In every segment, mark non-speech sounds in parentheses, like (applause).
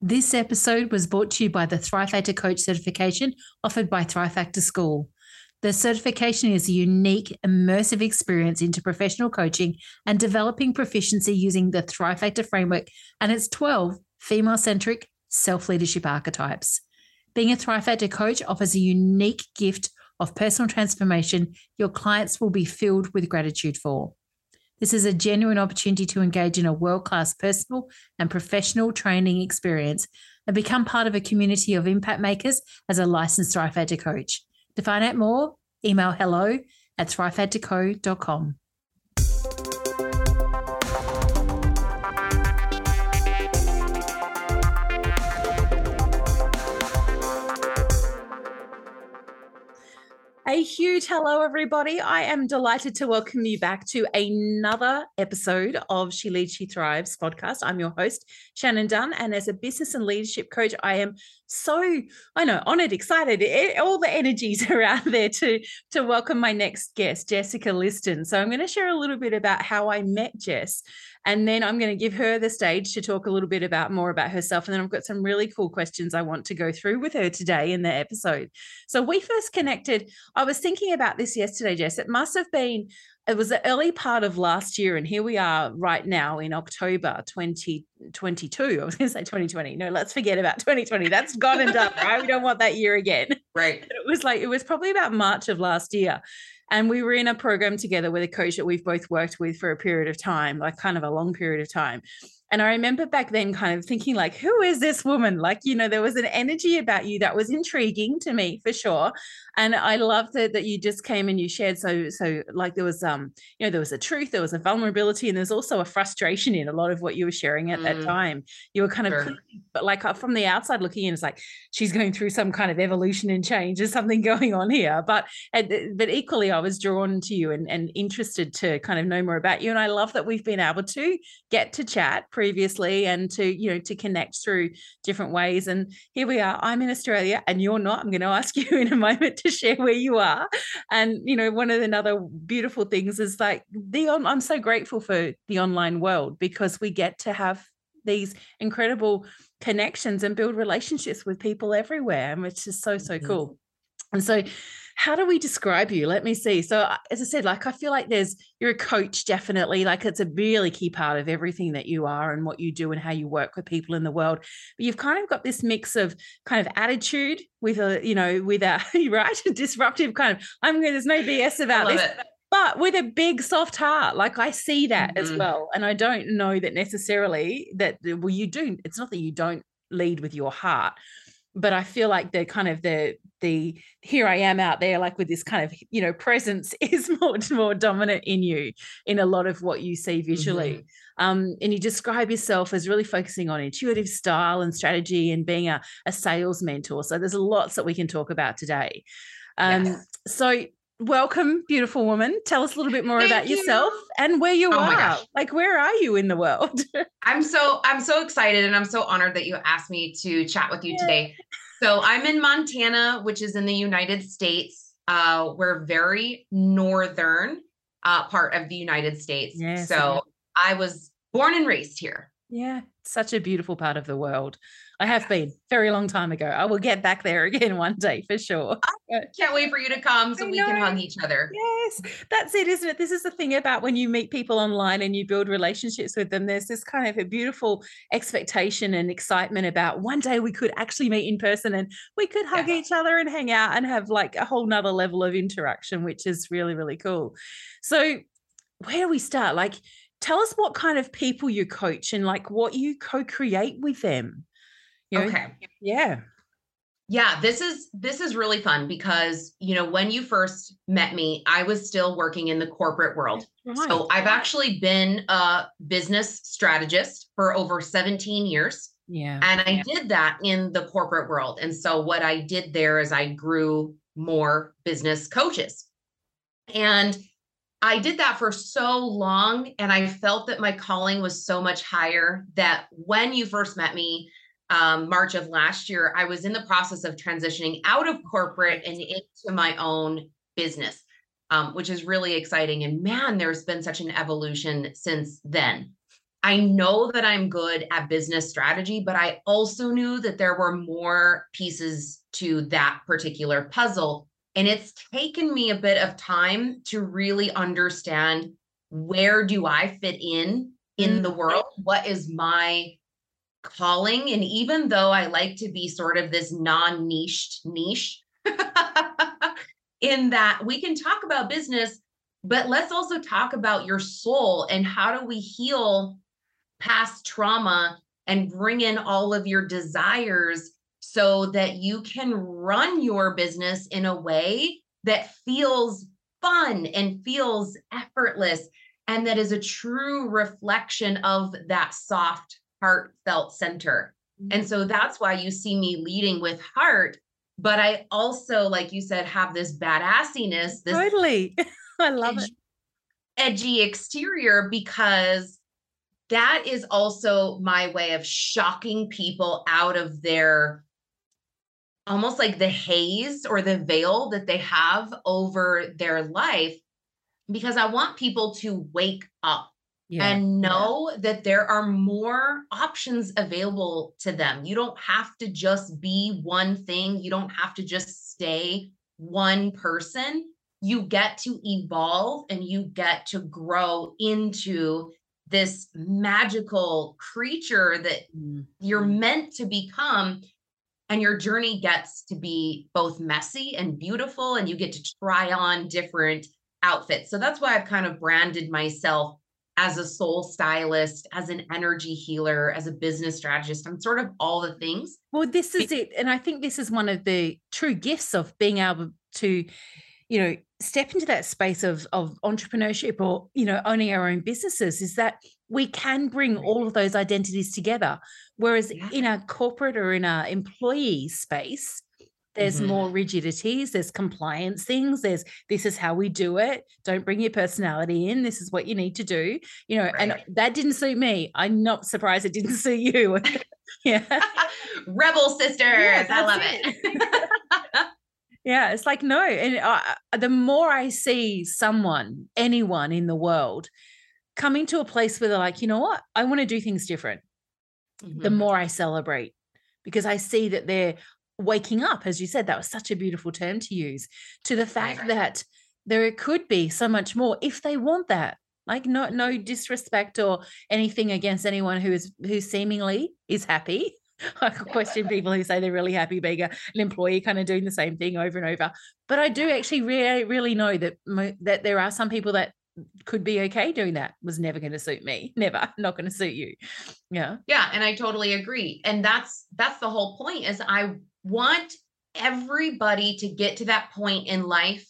This episode was brought to you by the Thrive Factor Coach certification offered by Thrive Factor School. The certification is a unique, immersive experience into professional coaching and developing proficiency using the Thrive Factor framework and its 12 female centric self leadership archetypes. Being a Thrive Factor coach offers a unique gift of personal transformation your clients will be filled with gratitude for. This is a genuine opportunity to engage in a world class personal and professional training experience and become part of a community of impact makers as a licensed Thrive coach. To find out more, email hello at thrivefactorco.com. A huge hello, everybody. I am delighted to welcome you back to another episode of She Leads, She Thrives podcast. I'm your host, Shannon Dunn. And as a business and leadership coach, I am so, I know, honored, excited. It, all the energies (laughs) are out there to, to welcome my next guest, Jesika Liston. So I'm going to share a little bit about how I met Jess. And then I'm going to give her the stage to talk a little bit about more about herself. And then I've got some really cool questions I want to go through with her today in the episode. So we first connected. I was thinking about this yesterday, Jess. It must have been, it was the early part of last year. And here we are right now in October 2022. I was going to say 2020. No, let's forget about 2020. That's gone and done, right? We don't want that year again. Right. It was like, it was probably about March of last year. And we were in a program together with a coach that we've both worked with for a period of time, like kind of a long period of time. And I remember back then kind of thinking, like, who is this woman? Like, you know, there was an energy about you that was intriguing to me for sure. And I loved that that you just came and you shared so so like there was um, you know, there was a truth, there was a vulnerability, and there's also a frustration in a lot of what you were sharing at mm. that time. You were kind of sure. but like uh, from the outside looking in, it's like she's going through some kind of evolution and change. There's something (laughs) going on here. But but equally, I was drawn to you and, and interested to kind of know more about you. And I love that we've been able to get to chat previously and to you know to connect through different ways. And here we are i'm in australia and you're not. I'm going to ask (laughs) you in a moment to share where you are. And you know one of the other beautiful things is like the on, i'm so grateful for the online world because we get to have these incredible connections and build relationships with people everywhere and which is so so mm-hmm. cool and so how do we describe you? Let me see. So, as I said, like I feel like there's you're a coach, definitely. Like it's a really key part of everything that you are and what you do and how you work with people in the world. But you've kind of got this mix of kind of attitude with a, you know, with a (laughs) right disruptive kind of. I'm going. There's no BS about this. It. But with a big soft heart, like I see that mm-hmm. as well, and I don't know that necessarily that well, you do. It's not that you don't lead with your heart, but I feel like the kind of the the here I am out there, like with this kind of you know presence (laughs) is more more dominant in you in a lot of what you see visually. Mm-hmm. Um, and you describe yourself as really focusing on intuitive style and strategy and being a, a sales mentor. So there's lots that we can talk about today. Um, yes. So welcome, beautiful woman. Tell us a little bit more Thank about you. yourself and where you oh are. Like, where are you in the world? (laughs) I'm so I'm so excited and I'm so honored that you asked me to chat with you yeah. today. So I'm in Montana, which is in the United States. Uh, we're very northern uh, part of the United States. Yes, so I was born and raised here. Yeah, such a beautiful part of the world. I have been very long time ago. I will get back there (laughs) again one day for sure. I can't wait for you to come so we can hug each other. Yes, that's it, isn't it? This is the thing about when you meet people online and you build relationships with them. There's this kind of a beautiful expectation and excitement about one day we could actually meet in person and we could hug yeah. each other and hang out and have like a whole nother level of interaction, which is really, really cool. So, where do we start? Like, tell us what kind of people you coach and like what you co-create with them you know? okay yeah yeah this is this is really fun because you know when you first met me i was still working in the corporate world right. so i've actually been a business strategist for over 17 years yeah and i yeah. did that in the corporate world and so what i did there is i grew more business coaches and I did that for so long and I felt that my calling was so much higher that when you first met me, um, March of last year, I was in the process of transitioning out of corporate and into my own business, um, which is really exciting. And man, there's been such an evolution since then. I know that I'm good at business strategy, but I also knew that there were more pieces to that particular puzzle and it's taken me a bit of time to really understand where do I fit in in the mm-hmm. world? What is my calling? And even though I like to be sort of this non niched niche, (laughs) in that we can talk about business, but let's also talk about your soul and how do we heal past trauma and bring in all of your desires so that you can run your business in a way that feels fun and feels effortless and that is a true reflection of that soft heartfelt center. And mm-hmm. so that's why you see me leading with heart but i also like you said have this badassiness this totally. (laughs) I love edgy, it edgy exterior because that is also my way of shocking people out of their almost like the haze or the veil that they have over their life because I want people to wake up yeah. and know yeah. that there are more options available to them. You don't have to just be one thing, you don't have to just stay one person. You get to evolve and you get to grow into this magical creature that mm-hmm. you're meant to become and your journey gets to be both messy and beautiful and you get to try on different outfits so that's why i've kind of branded myself as a soul stylist as an energy healer as a business strategist i'm sort of all the things. Well this is it and i think this is one of the true gifts of being able to you know step into that space of of entrepreneurship or you know owning our own businesses is that we can bring all of those identities together. Whereas yeah. in a corporate or in a employee space there's mm-hmm. more rigidities there's compliance things there's this is how we do it don't bring your personality in this is what you need to do you know right. and that didn't suit me i'm not surprised it didn't (laughs) suit you (laughs) yeah (laughs) rebel sisters i love it, it. Yeah, it's like no, and the more I see someone, anyone in the world, coming to a place where they're like, you know what, I want to do things different. Mm-hmm. The more I celebrate, because I see that they're waking up, as you said, that was such a beautiful term to use, to the fact that there could be so much more if they want that. Like no no disrespect or anything against anyone who is who seemingly is happy (laughs) I question (laughs) people who say they're really happy being a, an employee, kind of doing the same thing over and over. But I do actually really, really know that that there are some people that could be okay doing that. Was never going to suit me. (laughs) Never, not going to suit you. Yeah. Yeah, and I totally agree. And that's that's the whole point. Is I want everybody to get to that point in life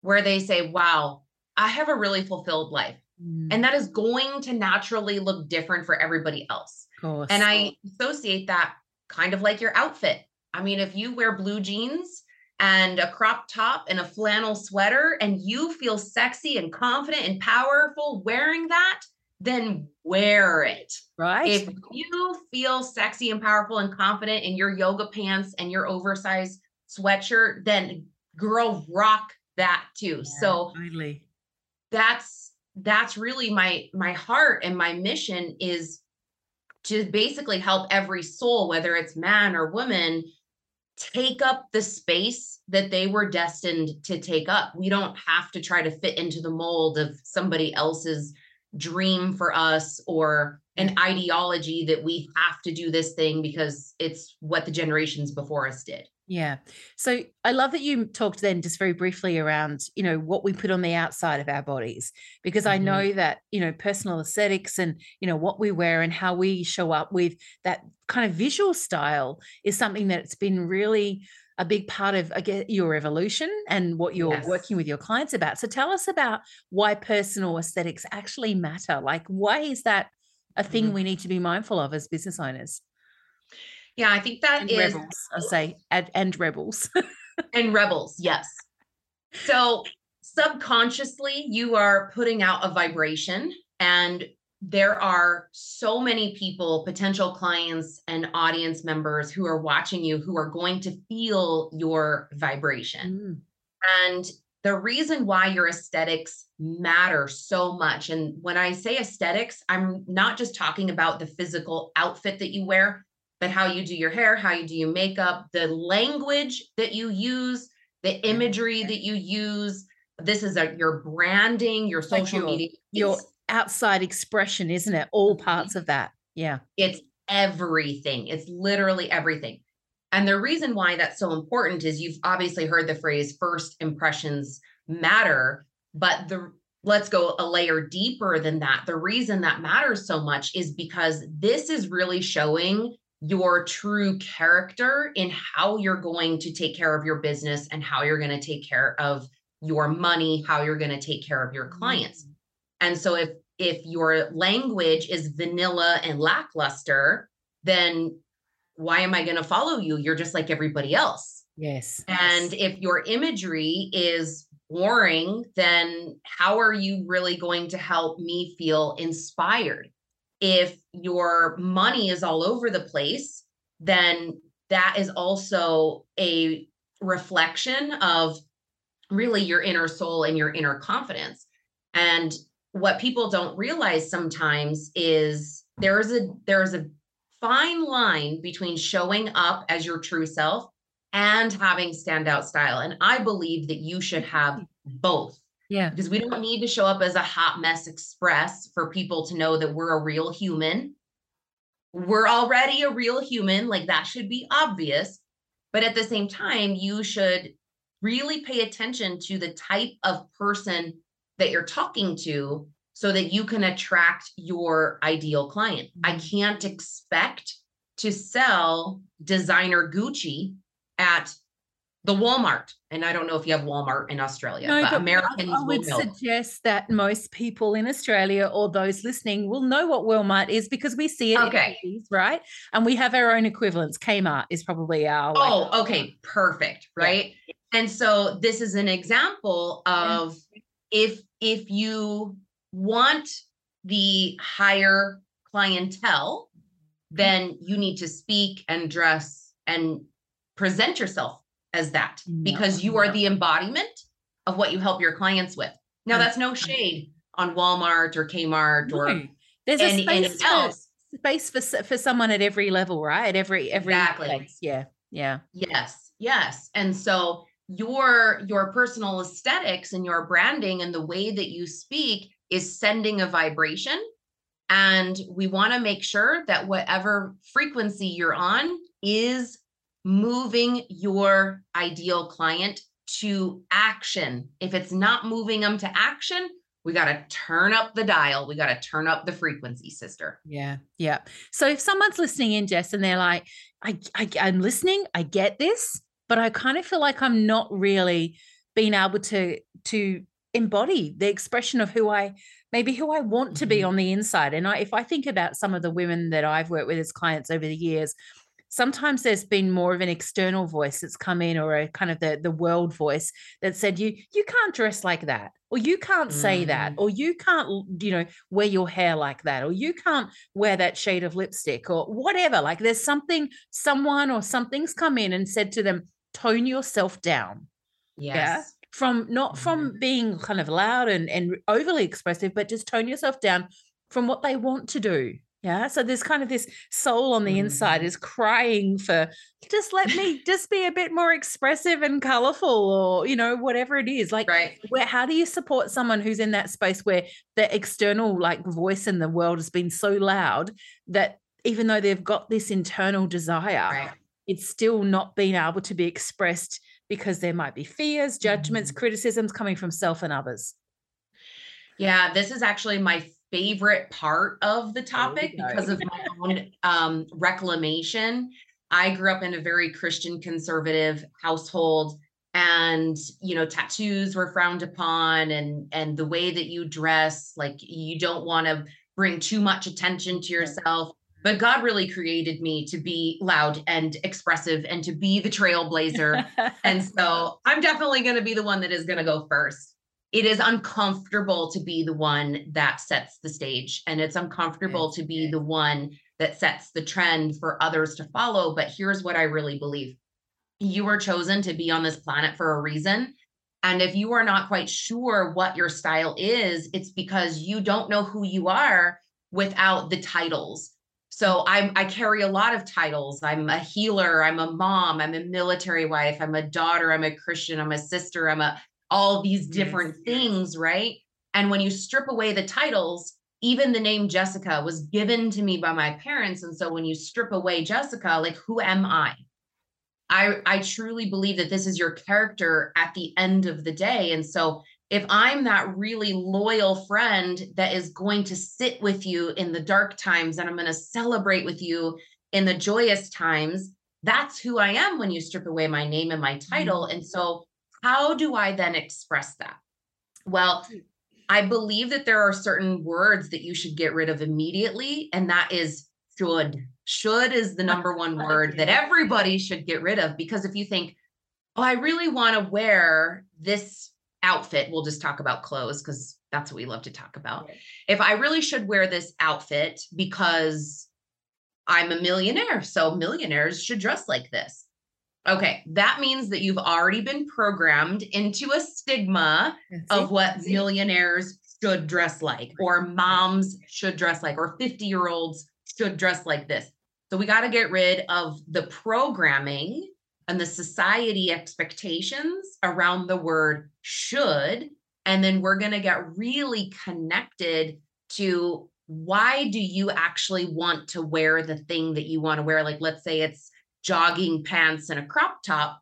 where they say, "Wow, I have a really fulfilled life." Mm. And that is going to naturally look different for everybody else. And I associate that kind of like your outfit. I mean, if you wear blue jeans and a crop top and a flannel sweater and you feel sexy and confident and powerful wearing that, then wear it. Right. If you feel sexy and powerful and confident in your yoga pants and your oversized sweatshirt, then girl, rock that too. Yeah, so really. that's that's really my my heart and my mission is to basically help every soul, whether it's man or woman, take up the space that they were destined to take up. We don't have to try to fit into the mold of somebody else's dream for us or an ideology that we have to do this thing because it's what the generations before us did. Yeah. So I love that you talked then just very briefly around, you know, what we put on the outside of our bodies, because mm-hmm. I know that, you know, personal aesthetics and, you know, what we wear and how we show up with that kind of visual style is something that's been really a big part of your evolution and what you're yes. working with your clients about. So tell us about why personal aesthetics actually matter. Like, why is that a thing mm-hmm. we need to be mindful of as business owners? Yeah, I think that and is rebels, I say, and, and rebels. and rebels, yes. So subconsciously, you are putting out a vibration, and there are so many people, potential clients and audience members who are watching you who are going to feel your vibration. Mm. And the reason why your aesthetics matter so much, and when I say aesthetics, I'm not just talking about the physical outfit that you wear, but how you do your hair, how you do your makeup, the language that you use, the mm-hmm. imagery that you use. This is a, your branding, your social media. Your outside expression, isn't it? All mm-hmm. parts of that. Yeah. It's everything. It's literally everything. And the reason why that's so important is you've obviously heard the phrase first impressions matter, but the let's go a layer deeper than that. The reason that matters so much is because this is really showing your true character in how you're going to take care of your business and how you're going to take care of your money, how you're going to take care of your clients. And so if if your language is vanilla and lackluster, then why am I going to follow you? You're just like everybody else. Yes. And yes. if your imagery is boring, then how are you really going to help me feel inspired? if your money is all over the place, then that is also a reflection of really your inner soul and your inner confidence. And what people don't realize sometimes is there's a there's a fine line between showing up as your true self and having standout style. And I believe that you should have both. Yeah. Because we don't need to show up as a hot mess express for people to know that we're a real human. We're already a real human. Like that should be obvious. But at the same time, you should really pay attention to the type of person that you're talking to so that you can attract your ideal client. Mm-hmm. I can't expect to sell designer Gucci at the Walmart. And I don't know if you have Walmart in Australia, no, but, but Americans I, I would suggest that most people in Australia or those listening will know what Walmart is because we see it okay. in movies, right? And we have our own equivalents. Kmart is probably our Oh, okay, perfect, right? Yeah. And so this is an example of if if you want the higher clientele, then you need to speak and dress and present yourself as that because you are the embodiment of what you help your clients with. Now, that's no shade on Walmart or Kmart or no. there's any, a space else. For, space for for someone at every level, right? Every every exactly. Place. Yeah, yeah, yes, yes. And so your your personal aesthetics and your branding and the way that you speak is sending a vibration and we want to make sure that whatever frequency you're on is moving your ideal client to action. If it's not moving them to action, we got to turn up the dial. We got to turn up the frequency, sister. Yeah. Yeah. So if someone's listening in, Jess, and they're like, I, I, I'm listening, I get this, but I kind of feel like I'm not really being able to, to embody the expression of who I maybe who I want to be mm-hmm. on the inside. And I, if I think about some of the women that I've worked with as clients over the years, sometimes there's been more of an external voice that's come in or a kind of the the world voice that said you you can't dress like that or you can't say mm. that or you can't you know wear your hair like that or you can't wear that shade of lipstick or whatever like there's something someone or something's come in and said to them tone yourself down yes yeah? from not mm. from being kind of loud and and overly expressive but just tone yourself down from what they want to do Yeah. So there's kind of this soul on the mm-hmm. inside is crying for just let me (laughs) just be a bit more expressive and colorful or, you know, whatever it is. Like, right. where, how do you support someone who's in that space where the external like voice in the world has been so loud that even though they've got this internal desire, right. It's still not being able to be expressed because there might be fears, judgments, mm-hmm. criticisms coming from self and others. Yeah, this is actually my favorite part of the topic because of my (laughs) own um, reclamation. I grew up in a very Christian conservative household and you know tattoos were frowned upon and and the way that you dress like you don't want to bring too much attention to yourself but God really created me to be loud and expressive and to be the trailblazer. (laughs) And so I'm definitely going to be the one that is going to go first. It is uncomfortable to be the one that sets the stage and it's uncomfortable to be the one that sets the trend for others to follow. But here's what i really believe. You were chosen to be on this planet for a reason. And if you are not quite sure what your style is it's because you don't know who you are without the titles so I, I carry a lot of titles. I'm a healer. I'm a mom. I'm a military wife. I'm a daughter. I'm a Christian. I'm a sister. I'm a all these different yes, things, yes. right? And when you strip away the titles, even the name Jesika was given to me by my parents. And so when you strip away Jesika, like who am I? I I truly believe that this is your character at the end of the day. And so if I'm that really loyal friend that is going to sit with you in the dark times and I'm going to celebrate with you in the joyous times, that's who I am when you strip away my name and my title. Mm-hmm. And so how do I then express that? Well, I believe that there are certain words that you should get rid of immediately, and that is should. Should is the number one (laughs) word that everybody should get rid of because if you think, oh, I really want to wear this outfit, we'll just talk about clothes because that's what we love to talk about. If I really should wear this outfit because I'm a millionaire, so millionaires should dress like this. Okay, that means that you've already been programmed into a stigma of what millionaires should dress like, or moms should dress like, or 50 year olds should dress like this. So we got to get rid of the programming and the society expectations around the word should. And then we're going to get really connected to why do you actually want to wear the thing that you want to wear? Like, let's say it's jogging pants and a crop top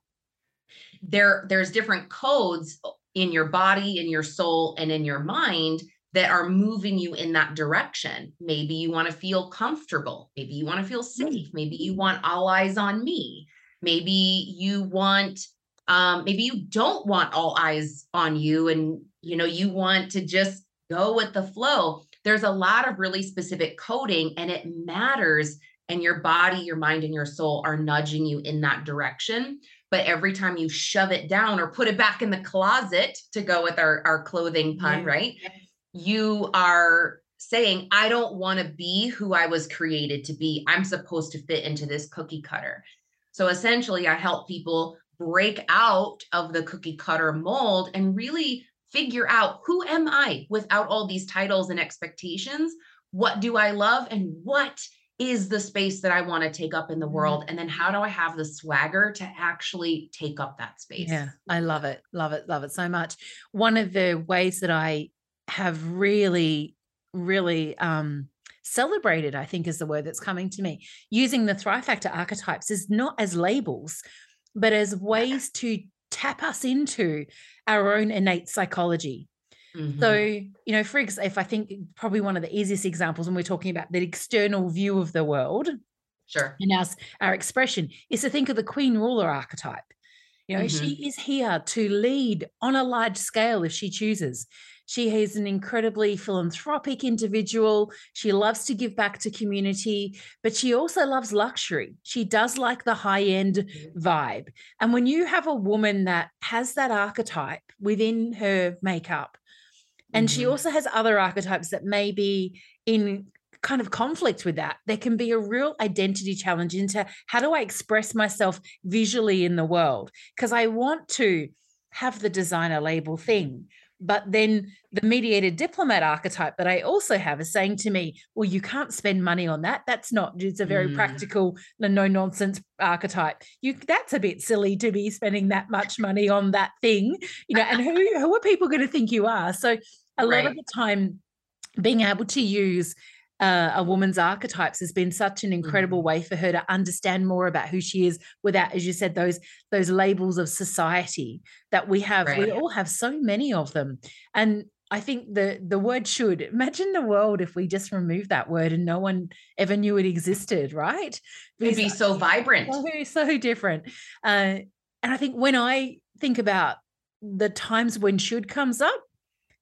there there's different codes in your body in your soul and in your mind that are moving you in that direction maybe you want to feel comfortable maybe you want to feel safe maybe you want all eyes on me maybe you want um maybe you don't want all eyes on you and you know you want to just go with the flow there's a lot of really specific coding and it matters and your body, your mind, and your soul are nudging you in that direction. But every time you shove it down or put it back in the closet to go with our, our clothing pun, yeah. right? You are saying, I don't want to be who I was created to be. I'm supposed to fit into this cookie cutter. So essentially, I help people break out of the cookie cutter mold and really figure out who am I without all these titles and expectations? What do I love? And what is the space that I want to take up in the mm-hmm. world? And then how do I have the swagger to actually take up that space? Yeah, I love it. Love it. Love it so much. One of the ways that I have really, really um, celebrated, I think is the word that's coming to me, using the Thrive Factor archetypes is not as labels, but as ways to tap us into our own innate psychology Mm-hmm. So, you know, for example, if I think probably one of the easiest examples when we're talking about the external view of the world, sure, and our, our expression is to think of the queen ruler archetype. You know, mm-hmm. she is here to lead on a large scale if she chooses. She is an incredibly philanthropic individual. She loves to give back to community, but she also loves luxury. She does like the high end mm-hmm. vibe. And when you have a woman that has that archetype within her makeup, and mm-hmm. she also has other archetypes that may be in kind of conflict with that. There can be a real identity challenge into how do I express myself visually in the world? Because I want to have the designer label thing, but then the mediated diplomat archetype that I also have is saying to me, well, you can't spend money on that. That's not, it's a very mm. practical, no nonsense archetype. You that's a bit silly to be spending that much money on that thing, you know, and who who are people going to think you are? So a right. lot of the time being able to use uh, a woman's archetypes has been such an incredible mm-hmm. way for her to understand more about who she is without as you said those those labels of society that we have right. we all have so many of them and I think the the word should (laughs) imagine the world if we just remove that word and no one ever knew it existed, right? It'd be so vibrant, so, so different. Uh, and I think when I think about the times when should comes up,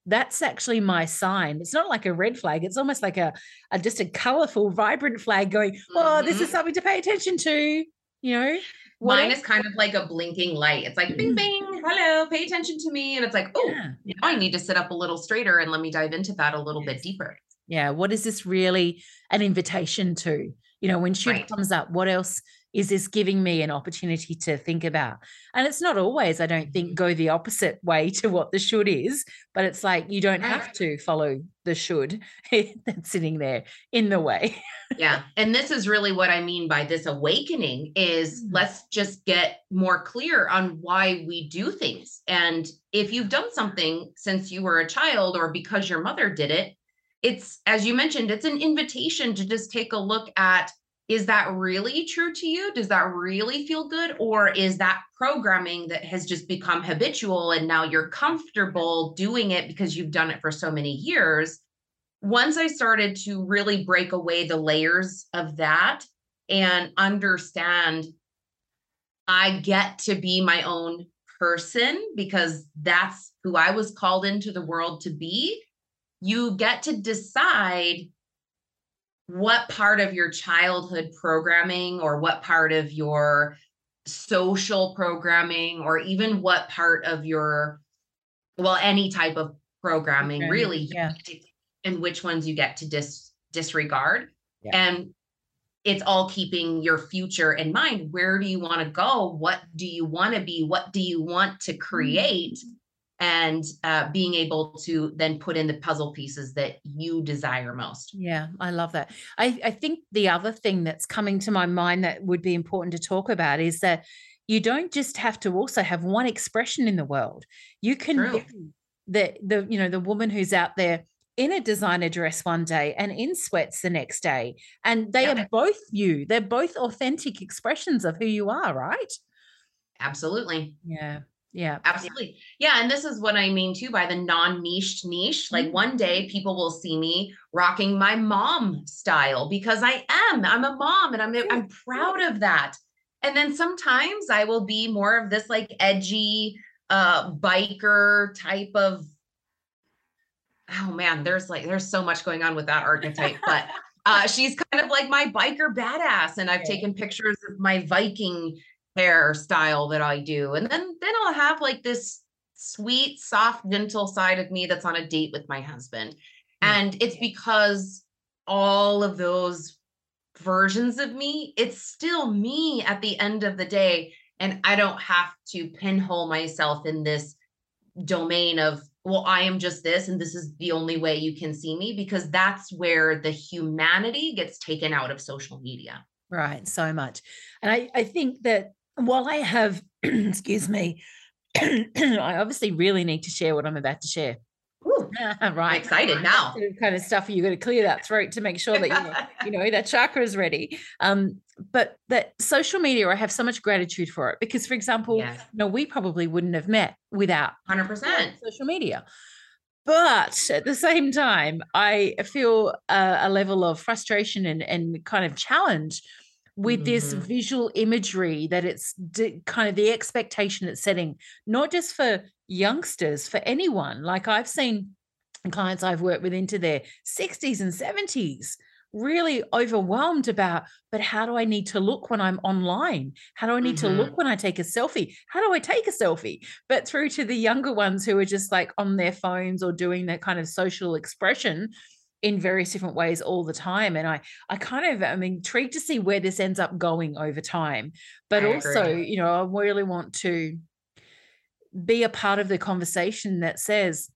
that's actually my sign. It's not like a red flag. It's almost like a, a just a colorful, vibrant flag going, oh, mm-hmm. this is mm-hmm. something to pay attention to, you know? Mine is kind of like a blinking light. It's like bing, mm. bing, hello, pay attention to me. And it's like, oh, yeah, yeah. I need to sit up a little straighter and let me dive into that a little yes. bit deeper. Yeah. What is this really an invitation to? You know, when should right. comes up, what else is this giving me an opportunity to think about and it's not always i don't think mm-hmm. go the opposite way to what the should is but it's like you don't have to follow the should (laughs) that's sitting there in the way yeah and this is really what i mean by this awakening is mm-hmm. let's just get more clear on why we do things and if you've done something since you were a child or because your mother did it it's as you mentioned it's an invitation to just take a look at is that really true to you? Does that really feel good? Or is that programming that has just become habitual and now you're comfortable doing it because you've done it for so many years? Once I started to really break away the layers of that and understand I get to be my own person because that's who I was called into the world to be, you get to decide what part of your childhood programming or what part of your social programming or even what part of your well any type of programming okay. really yeah. and which ones you get to dis disregard yeah. and it's all keeping your future in mind where do you want to go what do you want to be what do you want to create mm-hmm and uh, being able to then put in the puzzle pieces that you desire most. Yeah, I love that. I, I think the other thing that's coming to my mind that would be important to talk about is that you don't just have to also have one expression in the world. You can True. be the the you know the woman who's out there in a designer dress one day and in sweats the next day and they yeah. are both you they're both authentic expressions of who you are right absolutely yeah yeah. Absolutely. Yeah. And this is what I mean too by the non niched niche. Like mm-hmm. one day people will see me rocking my mom style because I am. I'm a mom and I'm I'm proud of that. And then sometimes I will be more of this like edgy uh biker type of oh man, there's like there's so much going on with that archetype, but (laughs) uh she's kind of like my biker badass. And I've taken pictures of my Viking hairstyle that I do. And then then I'll have like this sweet, soft, gentle side of me that's on a date with my husband. Hmm. And it's because all of those versions of me, it's still me at the end of the day. And I don't have to pinhole myself in this domain of, well, I am just this, and this is the only way you can see me, because that's where the humanity gets taken out of social media. Right. So much. And I, I think that while I have, (clears throat) excuse me, (clears throat) I obviously really need to share what I'm about to share. Ooh, (laughs) right. I'm excited now. kind of stuff you got to clear that throat to make sure that you, you know that chakra is ready. Um, but that social media, I have so much gratitude for it because, for example, yes. you know, we probably wouldn't have met without 100% social media. But at the same time, I feel a, a level of frustration and, and kind of challenge with mm-hmm. this visual imagery that it's kind of the expectation it's setting, not just for youngsters, for anyone. Like I've seen clients I've worked with into their 60s and 70s really overwhelmed about but how do i need to look when i'm online how do i need mm-hmm. to look when i take a selfie how do i take a selfie but through to the younger ones who are just like on their phones or doing that kind of social expression in various different ways all the time and i i kind of i'm intrigued to see where this ends up going over time but I also agree. you know i really want to be a part of the conversation that says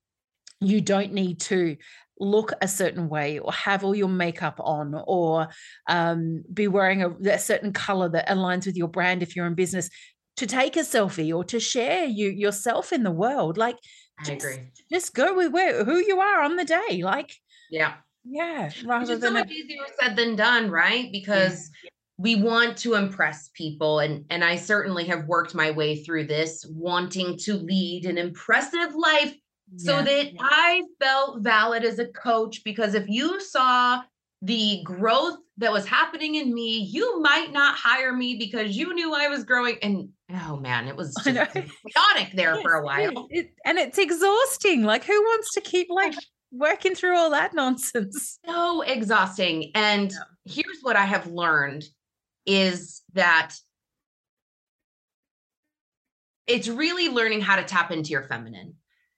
you don't need to look a certain way or have all your makeup on or um, be wearing a, a, certain color that aligns with your brand if you're in business to take a selfie or to share you yourself in the world like I just, agree. Just go with where who you are on the day. Like yeah. Yeah. Rather Which than so much a, easier said than done, right? Because yeah. we want to impress people. And and I certainly have worked my way through this, wanting to lead an impressive life so that yeah. I felt valid as a coach. Because if you saw the growth that was happening in me, you might not hire me because you knew I was growing. And oh man, it was (laughs) chaotic there yes, for a while. It, and it's exhausting. Like, who wants to keep like working through all that (laughs) nonsense? So exhausting. And yeah. here's what I have learned is that it's really learning how to tap into your feminine.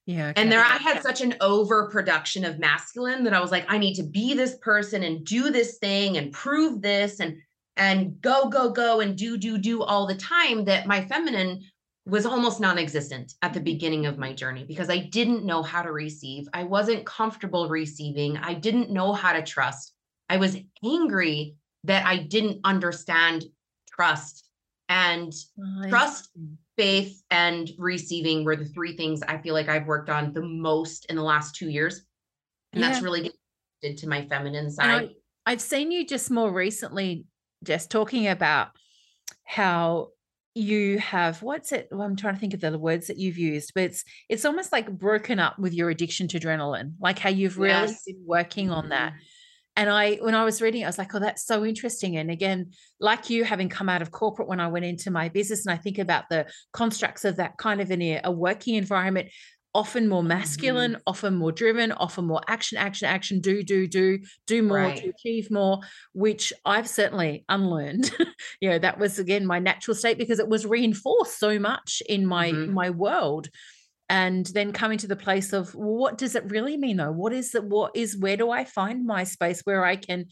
Yeah. And there I had such an overproduction of masculine that I was like, I need to be this person and do this thing and prove this and and go, go, go and do, do, do all the time that my feminine was almost non-existent at the beginning of my journey because I didn't know how to receive. I wasn't comfortable receiving. I didn't know how to trust. I was angry that I didn't understand trust and oh, trust faith and receiving were the three things I feel like I've worked on the most in the last two years. And yeah. that's really good to my feminine side. I, I've seen you just more recently just talking about how you have what's it well, i'm trying to think of the words that you've used but it's it's almost like broken up with your addiction to adrenaline like how you've really yes. been working on that mm-hmm and I, when I was reading, I was like, oh, that's so interesting. And again, like you, having come out of corporate when I went into my business, and I think about the constructs of that kind of in a, a working environment, often more masculine, mm-hmm. often more driven, often more action, action, action, do, do, do, do more right. to achieve more, which I've certainly unlearned. (laughs) you know, that was again my natural state because it was reinforced so much in my mm-hmm. my world and then coming to the place of what does it really mean though what is it what is where do i find my space where i can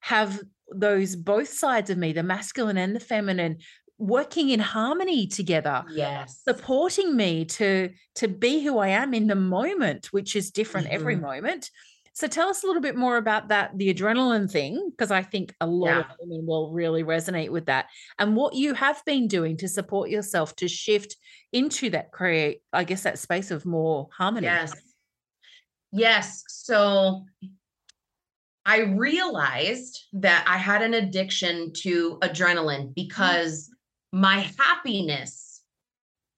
have those both sides of me the masculine and the feminine working in harmony together yes supporting me to to be who i am in the moment which is different mm-hmm. every moment so tell us a little bit more about that, the adrenaline thing, because I think a lot yeah. of women will really resonate with that. And what you have been doing to support yourself to shift into that create, I guess, that space of more harmony. Yes. Yes. So I realized that I had an addiction to adrenaline mm-hmm. because. My happiness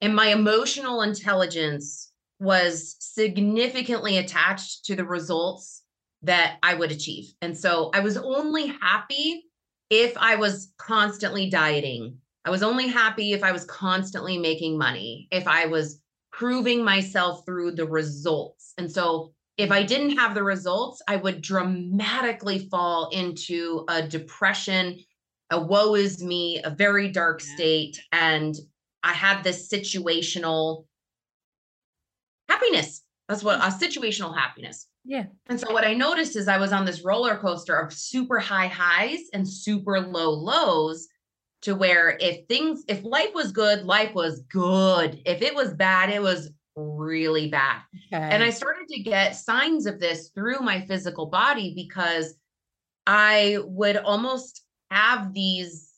and my emotional intelligence was significantly attached to the results that I would achieve. And so I was only happy if I was constantly dieting. I was only happy if I was constantly making money, if I was proving myself through the results. And so if I didn't have the results, I would dramatically fall into a depression, a woe is me, a very dark state. And I had this situational happiness. That's what a situational happiness. Yeah. And so what I noticed is I was on this roller coaster of super high highs and super low lows to where if things if life was good, life was good. If it was bad, it was really bad. Okay. And I started to get signs of this through my physical body because I would almost have these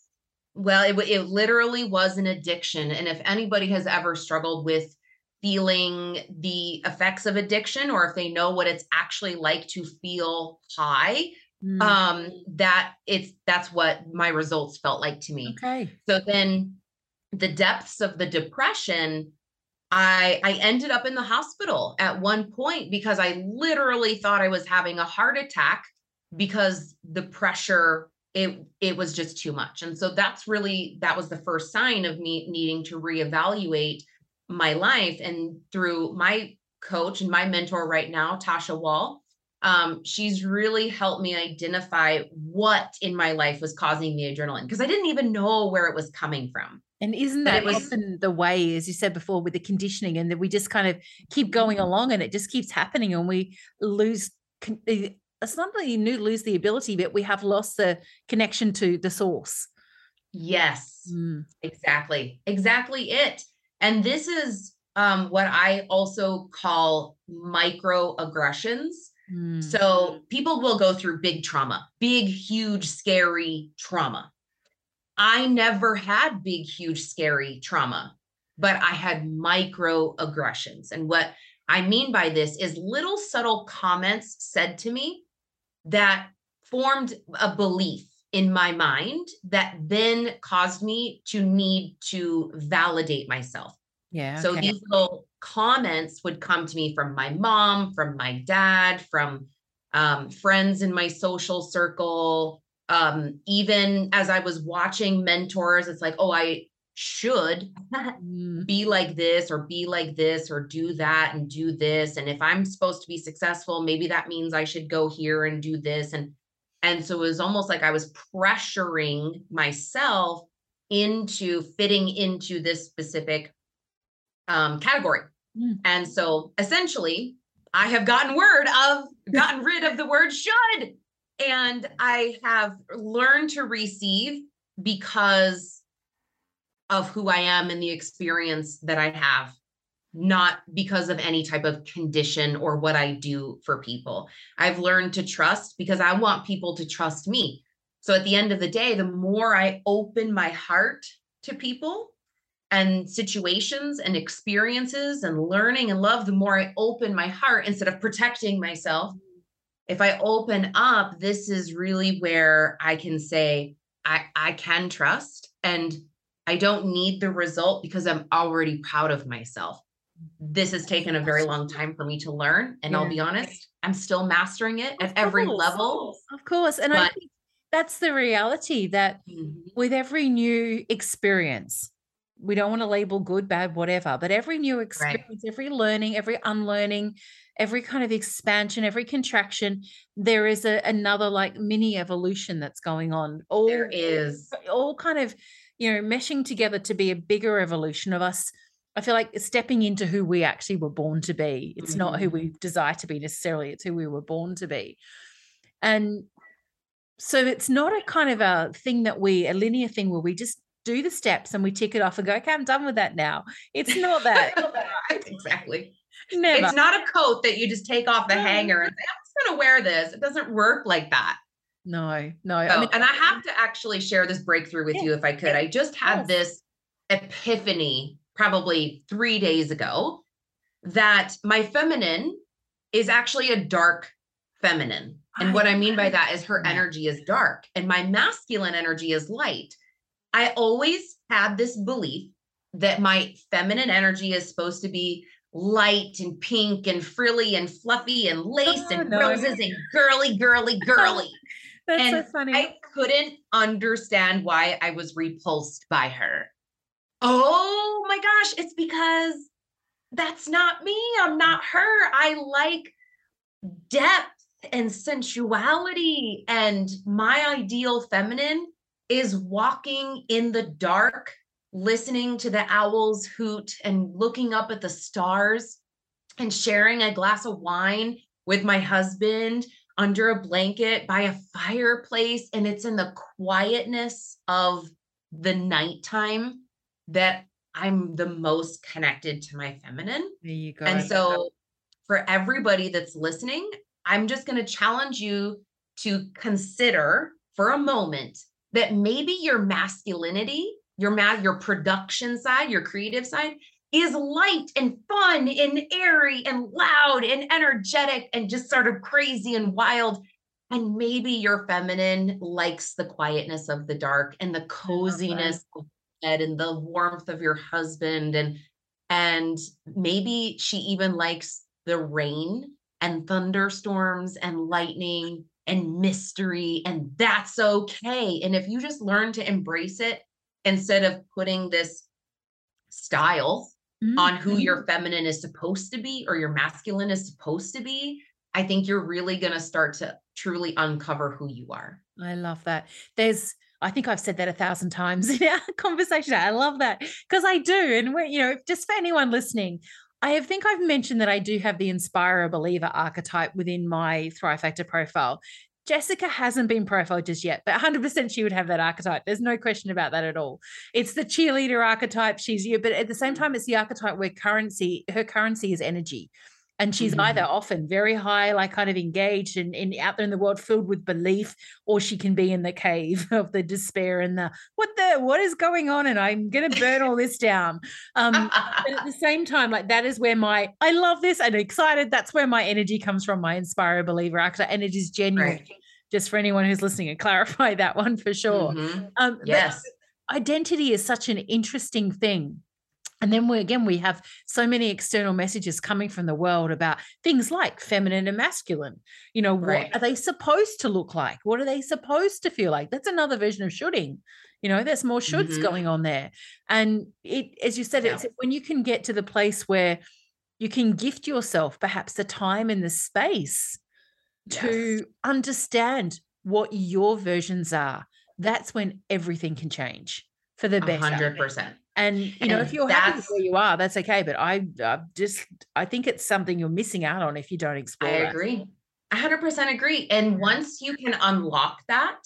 well it, it literally was an addiction. And if anybody has ever struggled with feeling the effects of addiction or if they know what it's actually like to feel high mm. um that it's that's what my results felt like to me. Okay. So then the depths of the depression i i ended up in the hospital at one point because i literally thought i was having a heart attack because the pressure it it was just too much and so that's really that was the first sign of me needing to reevaluate my life and through my coach and my mentor right now, Tasha Wall. Um, she's really helped me identify what in my life was causing the adrenaline because I didn't even know where it was coming from. And isn't that was, often the way, as you said before, with the conditioning, and that we just kind of keep going along, and it just keeps happening, and we lose. It's not that you lose the ability, but we have lost the connection to the source. Yes, mm. exactly, exactly it. And this is um, what I also call microaggressions. Mm. So people will go through big trauma, big, huge, scary trauma. I never had big, huge, scary trauma, but I had microaggressions. And what I mean by this is little subtle comments said to me that formed a belief in my mind that then caused me to need to validate myself. Yeah. So okay. these little comments would come to me from my mom, from my dad, from um, friends in my social circle. Um, even as I was watching mentors, it's like, oh, I should Mm. be like this or be like this or do that and do this. And if I'm supposed to be successful, maybe that means I should go here and do this. And and so it was almost like I was pressuring myself into fitting into this specific um, category. Mm. And so essentially, I have gotten word of gotten rid of the word should. And I have learned to receive because of who I am and the experience that I have, not because of any type of condition or what I do for people. I've learned to trust because I want people to trust me. So at the end of the day, the more I open my heart to people and situations and experiences and learning and love, the more I open my heart instead of protecting myself. If I open up, this is really where I can say, I, I can trust and I don't need the result because I'm already proud of myself. Mm-hmm. This has taken a very long time for me to learn. And I'll be honest, I'm still mastering it Of at every level. Of course. And I think that's the reality that mm-hmm. with every new experience, we don't want to label good, bad, whatever, but every new experience, every learning, every unlearning, every kind of expansion, every contraction, there is a, another like mini evolution that's going on. All There is. all kind of, you know, meshing together to be a bigger evolution of us. I feel like stepping into who we actually were born to be. It's not who we mm. desire to be necessarily, it's who we were born to be. And so it's not a kind of a thing that we, a linear thing where we just do the steps and we tick it off and go, okay, I'm done with that now. It's not that. (laughs) (laughs) exactly. Never. It's not a coat that you just take off the hanger and say, I'm just going to wear this. It doesn't work like that. No, no. I mean, and I have to actually share this breakthrough with Yeah. you if I could. I just had Yes. this epiphany probably three days ago that my feminine is actually a dark feminine. And what I mean by that is her energy is dark and my masculine energy is light. I always had this belief that my feminine energy is supposed to be light and pink and frilly and fluffy and lace Oh, and no. roses and girly, girly, (laughs) girly. That's so and funny. I couldn't understand why I was repulsed by her. Oh my gosh, it's because that's not me. I'm not her. I like depth and sensuality. And my ideal feminine is walking in the dark, listening to the owls hoot and looking up at the stars and sharing a glass of wine with my husband under a blanket by a fireplace. And it's in the quietness of the nighttime that I'm the most connected to my feminine. there you go. And so, for everybody that's listening, I'm just going to challenge you to consider for a moment that maybe your masculinity, your ma- your production side, your creative side is light and fun and airy and loud and energetic and just sort of crazy and wild. And maybe your feminine likes the quietness of the dark and the coziness of bed and the warmth of your husband. And and maybe she even likes the rain and thunderstorms and lightning and mystery and that's okay. And if you just learn to embrace it instead of putting this style on who Mhm. your feminine is supposed to be or your masculine is supposed to be i think you're really going to start to truly uncover who you are I love that. There's, I think I've said that a thousand times (laughs) in our conversation. I love that because I do. And we're, you know, just for anyone listening, I have, think I've mentioned that I do have the inspirer believer archetype within my Thrive Factor profile. Jesika hasn't been profiled just yet, but 100% she would have that archetype. There's no question about that at all. It's the cheerleader archetype. She's you, but at the same mm. time, it's the archetype where currency, her currency is energy. And she's mm-hmm. either often very high like kind of engaged and, and out there in the world filled with belief or she can be in the cave (laughs) of the despair and the what the what is going on? And i'm gonna burn all this down. Um but at the (laughs) same time like that is where my i love this and excited. That's where my energy comes from my inspire believer actor and it is genuine. Right. just for anyone who's listening and clarify (laughs) that one for sure. Mm-hmm. um yes. identity is such an interesting thing and then we again we have so many external messages coming from the world about things like feminine and masculine. You know, what right. are they supposed to look like? What are they supposed to feel like? That's another version of shoulding. You know, there's more shoulds mm-hmm. going on there. And it, as you said, yeah. it's when you can get to the place where you can gift yourself perhaps the time and the space yes. to understand what your versions are. That's when everything can change for the better. Hundred percent. And you know, and if you're happy where you are, that's okay. But I, I just, I think it's something you're missing out on if you don't explore. I agree. 100% agree. And once you can unlock that,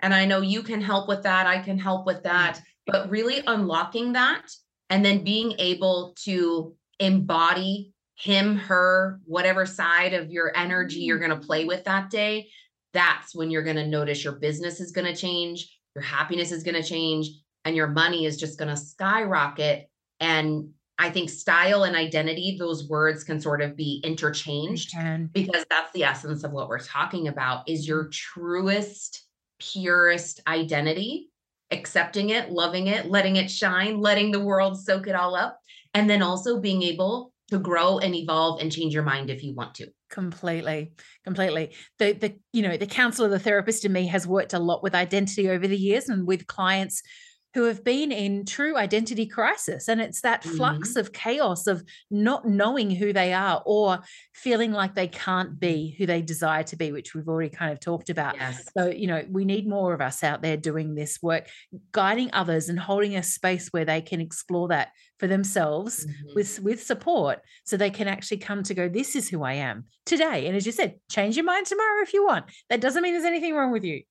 and I know you can help with that, I can help with mm-hmm. that, but really unlocking that and then being able to embody him, her, whatever side of your energy you're going to mm. play with that day, that's when you're going to notice your business is going to change, your happiness is going to change, and your money is just going to skyrocket. And I think style and identity, those words can sort of be interchanged because that's the essence of what we're talking about is your truest, purest identity, accepting it, loving it, letting it shine, letting the world soak it all up. And then also being able to grow and evolve and change your mind if you want to completely completely the the you know the counselor the therapist in me has worked a lot with identity over the years and with clients who have been in true identity crisis. And it's that mm-hmm. flux of chaos of not knowing who they are or feeling like they can't be who they desire to be, which we've already kind of talked about. Yes. So, you know, we need more of us out there doing this work, guiding others and holding a space where they can explore that for themselves mm-hmm. with with support so they can actually come to go this is who i am today and as you said change your mind tomorrow if you want that doesn't mean there's anything wrong with you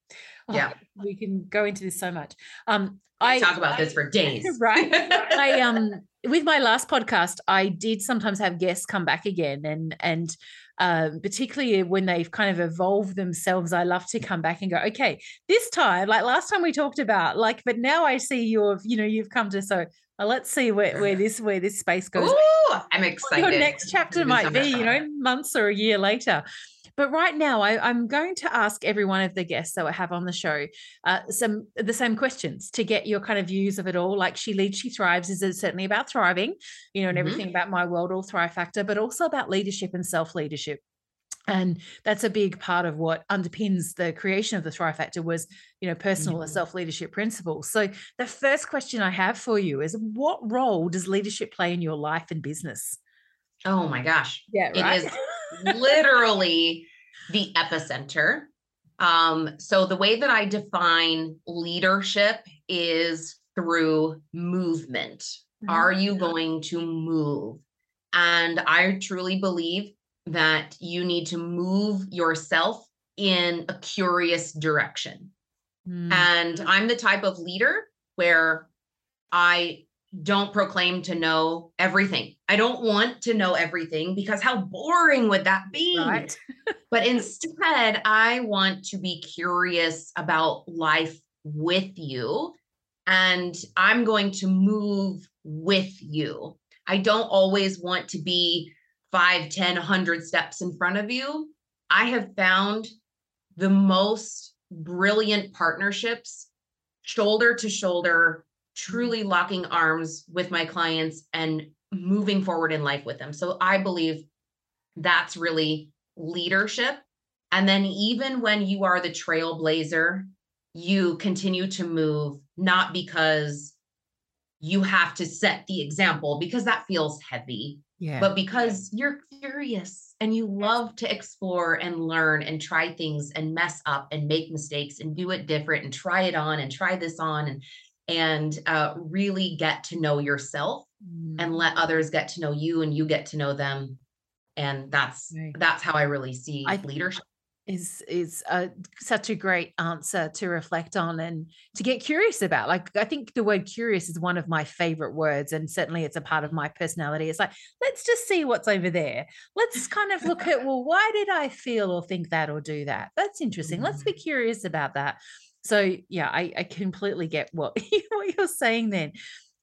yeah oh, we can go into this so much um I talk about this for (laughs) days. Right. I um (laughs) with my last podcast, I did sometimes have guests come back again and and um, particularly when they've kind of evolved themselves, I love to come back and go, okay, this time, like last time we talked about, like, but now I see you've, you know, you've come to so well, let's see where, where (laughs) this where this space goes. Ooh, I'm excited. Your next chapter might be, you know, months or a year later. But right now, I, am going to ask every one of the guests that I have on the show uh, some the same questions to get your kind of views of it all. Like she leads, she thrives is it certainly about thriving, you know, and mm-hmm. everything about my world or thrive factor, but also about leadership and self leadership and that's a big part of what underpins the creation of the thrive factor was you know personal mm-hmm. self-leadership principles so the first question i have for you is what role does leadership play in your life and business oh my gosh yeah right? it is literally the epicenter. Um, so the way that I define leadership is through movement. Mm-hmm. Are you going to move? And I truly believe that you need to move yourself in a curious direction. Mm-hmm. And I'm the type of leader where I don't proclaim to know everything. I don't want to know everything because how boring would that be? Right. (laughs) but instead, I want to be curious about life with you. And I'm going to move with you. I don't always want to be five, 10, 100 steps in front of you. I have found the most brilliant partnerships shoulder to shoulder truly locking arms with my clients and moving forward in life with them. So I believe that's really leadership. And then even when you are the trailblazer, you continue to move, not because you have to set the example, because that feels heavy, yeah. but because you're curious and you love to explore and learn and try things and mess up and make mistakes and do it different and try it on and try this on and and uh, really get to know yourself mm. and let others get to know you and you get to know them and that's right. that's how i really see I, leadership is is a, such a great answer to reflect on and to get curious about like i think the word curious is one of my favorite words and certainly it's a part of my personality. It's like let's just see what's over there. Let's kind of look at well why did i feel or think that or do that? That's interesting. Let's be mm-hmm. curious about that. So yeah i, I completely get what, (laughs) what you're saying then.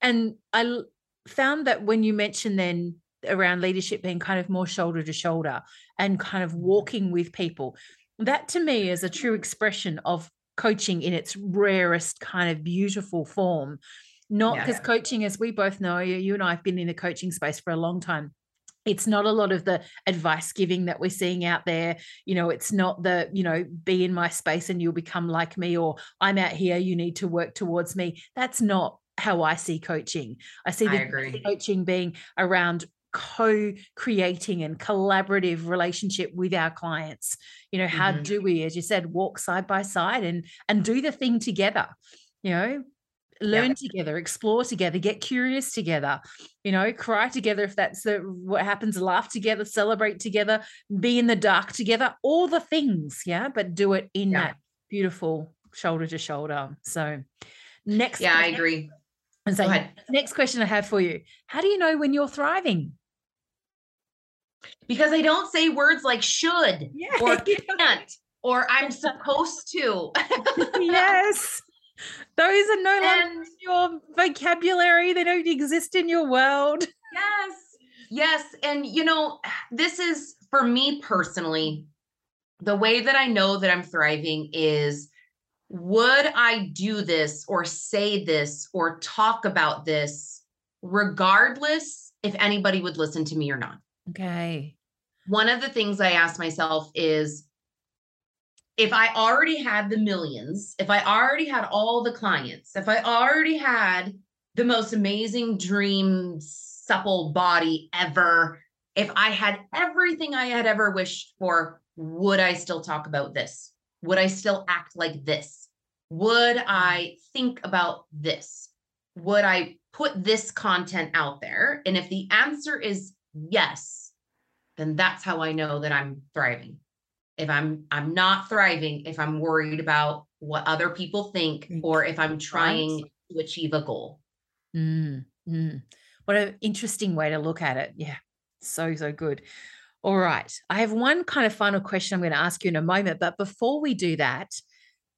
And i found that when you mentioned then around leadership being kind of more shoulder to shoulder and kind of walking with people. That to me is a true expression of coaching in its rarest kind of beautiful form. Not because yeah. coaching, as we both know, you and I have been in the coaching space for a long time it's not a lot of the advice giving that we're seeing out there you know it's not the you know be in my space and you'll become like me or i'm out here you need to work towards me that's not how i see coaching i see the coaching being around co-creating and collaborative relationship with our clients. You know how mm-hmm. do we as you said walk side by side and and do the thing together you know? Learn yeah. together explore together get curious together you know? Cry together if that's the what happens laugh together celebrate together be in the dark together all the things yeah? But do it in yeah. that beautiful shoulder to shoulder. So next yeah i agree. and so next question i have for you. How do you know when you're thriving because I don't say words like should yeah. or (laughs) can't or I'm supposed to. (laughs) (laughs) yes. Those are no longer your vocabulary. They don't exist in your world. Yes. Yes. And, you know, this is for me personally, the way that I know that I'm thriving is would I do this or say this or talk about this regardless if anybody would listen to me or not? Okay. One of the things I ask myself is if I already had the millions, if I already had all the clients, if I already had the most amazing dream, supple body ever, if I had everything I had ever wished for, would I still talk about this? Would I still act like this? Would I think about this? Would I put this content out there? And if the answer is yes, then that's how I know that I'm thriving. If I'm I'm not thriving, if I'm worried about what other people think, or if I'm trying to achieve a goal. Mm, mm. What an interesting way to look at it. Yeah, so so good. All right. I have one kind of final question I'm going to ask you in a moment. But before we do that,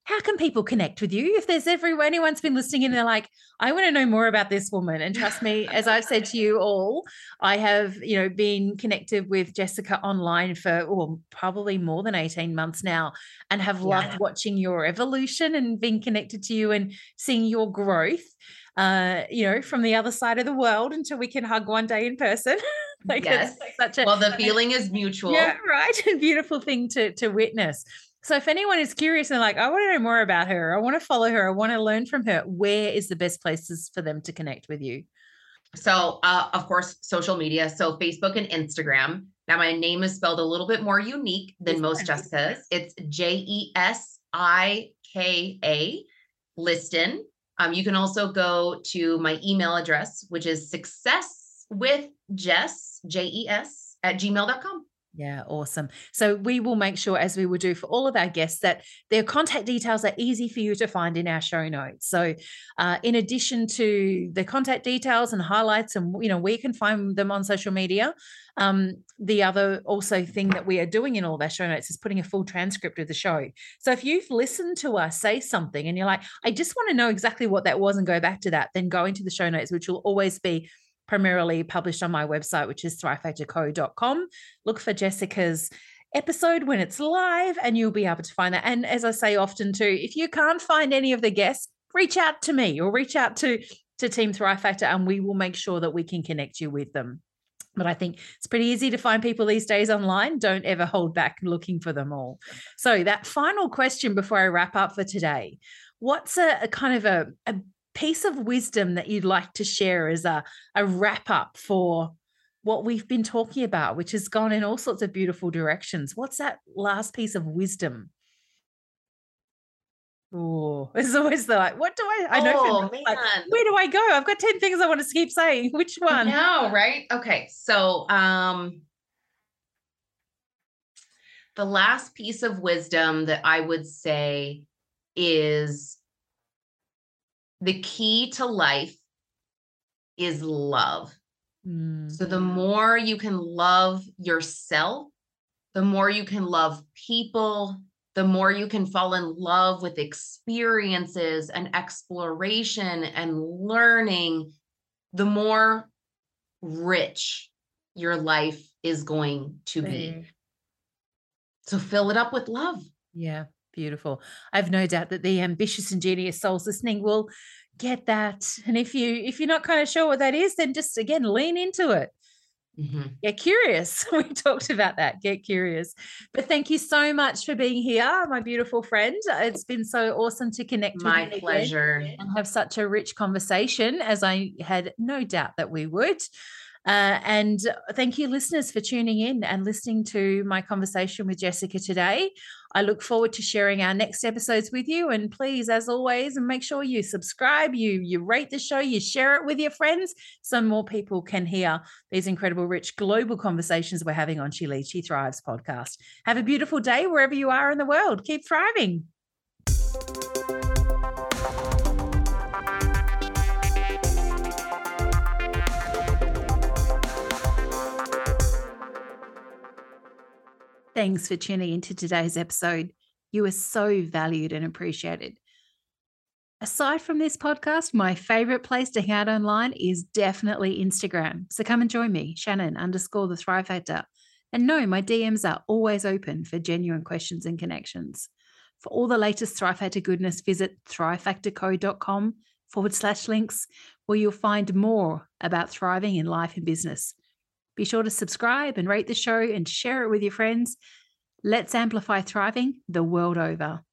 how can people connect with you if there's ever anyone's been listening and they're like i want to know more about this woman and trust me as i've said to you all i have you know been connected with Jesika online for oh, probably more than 18 months now and have loved yeah. watching your evolution and being connected to you and seeing your growth uh, you know, from the other side of the world until we can hug one day in person. (laughs) like yes. such a well, the feeling is mutual. Yeah, right. And (laughs) beautiful thing to to witness. So if anyone is curious and like, I want to know more about her, I want to follow her, I want to learn from her, where is the best places for them to connect with you? So, uh, of course, social media. So, Facebook and Instagram. Now, my name is spelled a little bit more unique than most Jessica's. It's J E S I K A, Liston. Um, you can also go to my email address, which is success with Jess, J E S, at gmail.com. Yeah, awesome. So we will make sure, as we will do for all of our guests, that their contact details are easy for you to find in our show notes. So, uh, in addition to the contact details and highlights, and you know, we can find them on social media. Um, the other also thing that we are doing in all of our show notes is putting a full transcript of the show. So if you've listened to us say something and you're like, I just want to know exactly what that was and go back to that, then go into the show notes, which will always be primarily published on my website, which is thrivefactorco.com. Look for Jesika's episode when it's live and you'll be able to find that. And as I say often too, if you can't find any of the guests, reach out to me or reach out to to Team Thrive Factor and we will make sure that we can connect you with them. But I think it's pretty easy to find people these days online. Don't ever hold back looking for them all. So, that final question before I wrap up for today what's a, a kind of a, a piece of wisdom that you'd like to share as a, a wrap up for what we've been talking about, which has gone in all sorts of beautiful directions? What's that last piece of wisdom? Oh, (laughs) it's always the like, what do I? I know. Oh, like, where do I go? I've got 10 things I want to keep saying. Which one? No, right? Okay. So, um, the last piece of wisdom that I would say is the key to life is love. Mm. So the more you can love yourself, the more you can love people, the more you can fall in love with experiences and exploration and learning, the more rich your life is going to be. So fill it up with love. Yeah, beautiful. I've no doubt that the ambitious and genius souls listening will get that. And if you if you're not kind of sure what that is, then just again lean into it. Mm-hmm. Get curious. (laughs) We talked about that. Get curious. But thank you so much for being here, my beautiful friend. It's been so awesome to connect My with you pleasure. and have such a rich conversation, as I had no doubt that we would. Uh, and thank you, listeners, for tuning in and listening to my conversation with Jesika today. I look forward to sharing our next episodes with you. And please, as always, make sure you subscribe, you you rate the show, you share it with your friends, so more people can hear these incredible, rich global conversations we're having on She Leads, She Thrives podcast. Have a beautiful day wherever you are in the world. Keep thriving. Thanks for tuning into today's episode. You are so valued and appreciated. Aside from this podcast, my favorite place to hang out online is definitely Instagram. So come and join me, Shannon underscore the Thrive Factor. And no, my DMs are always open for genuine questions and connections. For all the latest Thrive Factor goodness, visit thrivefactorco.com forward slash links, where you'll find more about thriving in life and business. Be sure to subscribe and rate the show and share it with your friends. Let's amplify thriving the world over.